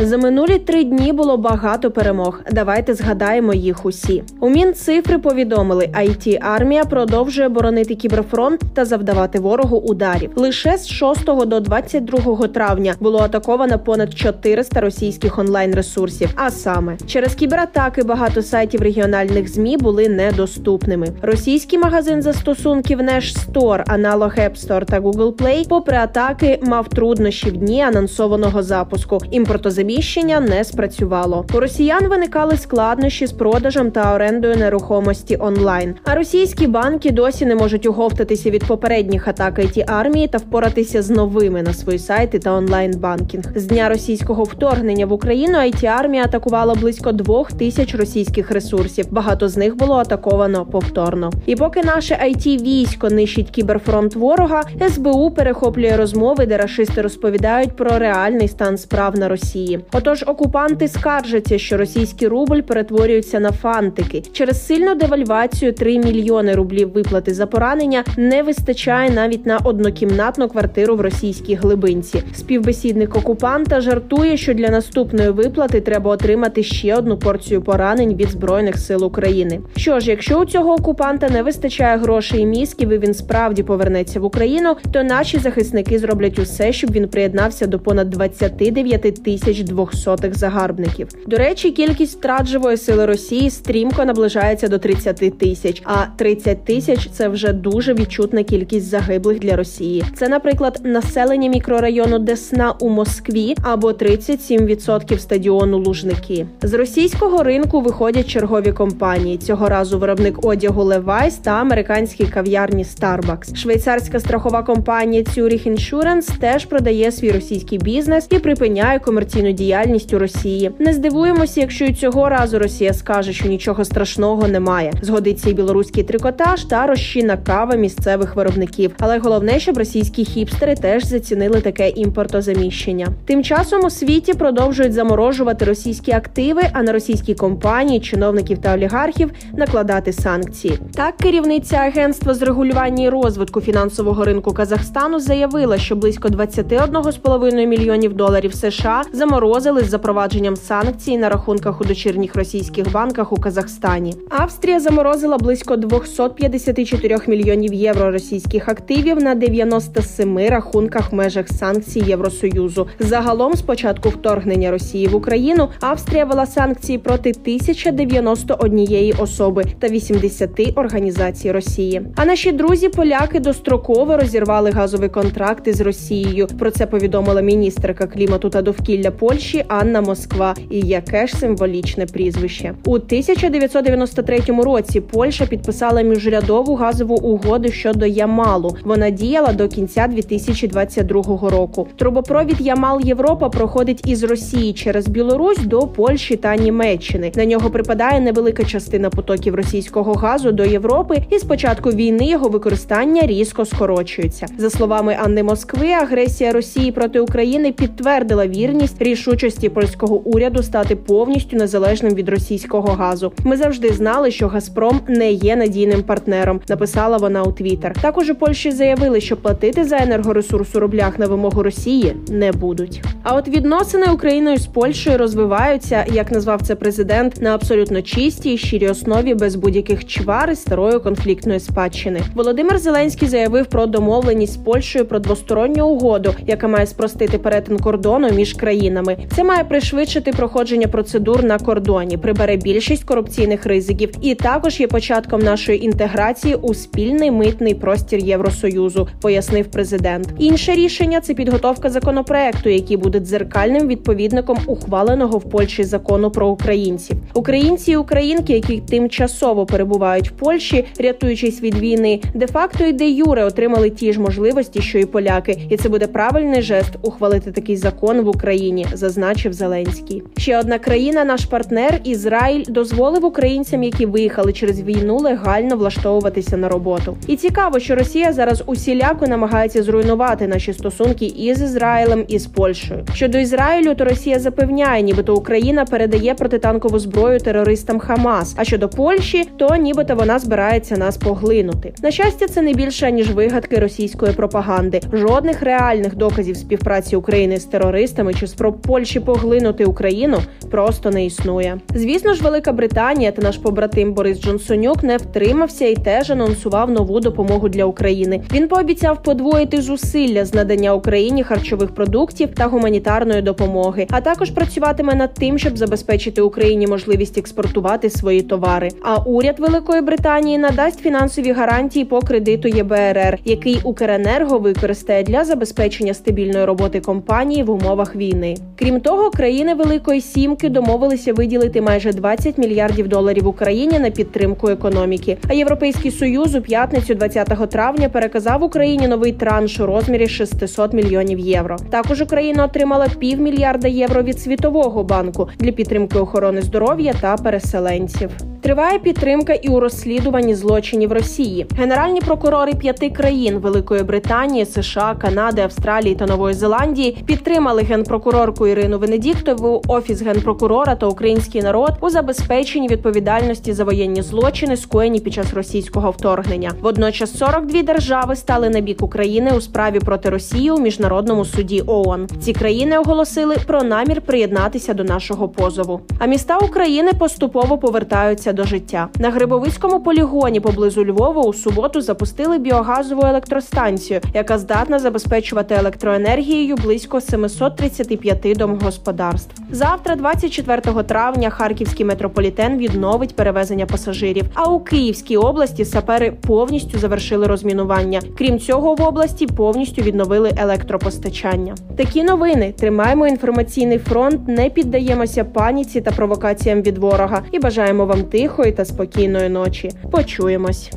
За минулі три дні було багато перемог. Давайте згадаємо їх усі. У Мінцифри повідомили, it армія продовжує боронити кіберфронт та завдавати ворогу ударів. Лише з 6 до 22 травня було атаковано понад 400 російських онлайн ресурсів. А саме через кібератаки багато сайтів регіональних змі були недоступними. Російський магазин застосунків Nash Store, аналог App Store та Google Play, попри атаки, мав труднощі в дні анонсованого запуску. Імпортозаміщення переміщення не спрацювало. У росіян виникали складнощі з продажем та орендою нерухомості онлайн. А російські банки досі не можуть уговтатися від попередніх атак it армії та впоратися з новими на свої сайти та онлайн банкінг. З дня російського вторгнення в Україну it армія атакувала близько двох тисяч російських ресурсів. Багато з них було атаковано повторно. І поки наше it військо нищить кіберфронт ворога, СБУ перехоплює розмови, де рашисти розповідають про реальний стан справ на Росії. Отож, окупанти скаржаться, що російський рубль перетворюється на фантики. Через сильну девальвацію 3 мільйони рублів виплати за поранення не вистачає навіть на однокімнатну квартиру в російській глибинці. Співбесідник окупанта жартує, що для наступної виплати треба отримати ще одну порцію поранень від збройних сил України. Що ж, якщо у цього окупанта не вистачає грошей і мізків, і він справді повернеться в Україну, то наші захисники зроблять усе, щоб він приєднався до понад 29 тисяч двохсотих загарбників. До речі, кількість втрат живої сили Росії стрімко наближається до 30 тисяч. А 30 тисяч це вже дуже відчутна кількість загиблих для Росії. Це, наприклад, населення мікрорайону Десна у Москві або 37% стадіону Лужники. З російського ринку виходять чергові компанії. Цього разу виробник одягу Levi's та американські кав'ярні Starbucks. Швейцарська страхова компанія Zurich Insurance теж продає свій російський бізнес і припиняє комерційну діяльність у Росії. Не здивуємося, якщо і цього разу Росія скаже, що нічого страшного немає. Згодиться і білоруський трикотаж та розчинна кава місцевих виробників. Але головне, щоб російські хіпстери теж зацінили таке імпортозаміщення. Тим часом у світі продовжують заморожувати російські активи, а на російські компанії, чиновників та олігархів накладати санкції. Так, керівниця агентства з регулювання і розвитку фінансового ринку Казахстану заявила, що близько 21,5 мільйонів доларів США заморозили з запровадженням санкцій на рахунках у дочірніх російських банках у Казахстані. Австрія заморозила близько 254 мільйонів євро російських активів на 97 рахунках в межах санкцій Євросоюзу. Загалом, з початку вторгнення Росії в Україну, Австрія вела санкції проти 1091 особи та 80 організацій Росії. А наші друзі поляки достроково розірвали газовий контракт із Росією. Про це повідомила міністерка клімату та довкілля Польщі Анна Москва. І яке ж символічне прізвище у 1993 році. Польща підписала міжрядову газову угоду щодо Ямалу. Вона діяла до кінця 2022 року. Трубопровід Ямал Європа проходить із Росії через Білорусь до Польщі та Німеччини. На нього припадає невелика частина потоків російського газу до Європи, і з початку війни його використання різко скорочується. За словами Анни Москви, агресія Росії проти України підтвердила вірність рішучості польського уряду стати повністю незалежним від російського газу. Ми завжди знали, що Газпром не є надійним партнером. Написала вона у Твіттер. Також у Польщі заявили, що платити за енергоресурс у рублях на вимогу Росії не будуть. А от відносини Україною з Польщею розвиваються, як назвав це президент, на абсолютно чистій і щирій основі без будь-яких чвар і старої конфліктної спадщини. Володимир Зеленський заявив про домовленість з Польщею про двосторонню угоду, яка має спростити перетин кордону між країнами. Це має пришвидшити проходження процедур на кордоні, прибере більшість корупційних ризиків, і також є початком нашої інтеграції у спільний митний простір Євросоюзу, пояснив президент. Інше рішення це підготовка законопроекту, який буде дзеркальним відповідником ухваленого в Польщі закону про українців. Українці і українки, які тимчасово перебувають в Польщі, рятуючись від війни, де факто і де юре отримали ті ж можливості, що і поляки, і це буде правильний жест ухвалити такий закон в Україні, зазначив Зеленський. Ще одна країна, наш партнер Ізраїль, дозволив українцям, які виїхали через війну, легально влаштовуватися на роботу. І цікаво, що Росія зараз усіляко намагається зруйнувати наші стосунки із Ізраїлем і з Польщею. Щодо Ізраїлю, то Росія запевняє, нібито Україна передає протитанкову зброю терористам Хамас. А щодо Польщі, то нібито вона збирається нас поглинути. На щастя, це не більше ніж вигадки російської пропаганди. Жодних реальних доказів співпраці України з терористами чи спроб Польщі поглинути Україну просто не існує. Звісно ж, Велика Британія та наш побратим Борис Джонсонюк не втримався і теж анонсував нову допомогу для України. Він пообіцяв подвоїти зусилля з надання Україні харчових продуктів та гуманітарної допомоги, а також працюватиме над тим, щоб забезпечити Україні можливість експортувати свої товари. А уряд Великої Британії надасть фінансові гарантії по кредиту ЄБРР, який Укренерго використає для забезпечення стабільної роботи компанії в умовах війни. Крім того, країни Великої Сімки домовилися виділити майже 20 мільярдів доларів Україні на підтримку економіки. А Європейський союз у п'ятницю, 20 травня, переказав Україні новий транш у розмірі 600 мільйонів євро. Також Україна отримала півмільярда євро від світового банку для підтримки охорони здоров'я та переселенців. Триває підтримка і у розслідуванні злочинів Росії. Генеральні прокурори п'яти країн Великої Британії, США, Канади, Австралії та Нової Зеландії підтримали генпрокурорку Ірину Венедіктову, офіс генпрокурора та український народ у забезпеченні відповідальності за воєнні злочини, скоєні під час російського вторгнення. Водночас 42 держави стали на бік України у справі проти Росії у міжнародному суді ООН. Ці країни оголосили про намір приєднатися до нашого позову. А міста України поступово повертаються до життя. На Грибовицькому полігоні поблизу Львова у суботу запустили біогазову електростанцію, яка здатна забезпечувати електроенергією близько 735 домогосподарств. Завтра, 24 травня, харківський метрополітен відновить перевезення пасажирів. А у Київській області сапери повністю завершили розмінування. Крім цього, в області повністю відновили електропостачання. Такі новини тримаємо інформаційний фронт, не піддаємося паніці та провокаціям від ворога і бажаємо вам тихої та спокійної ночі. Почуємось.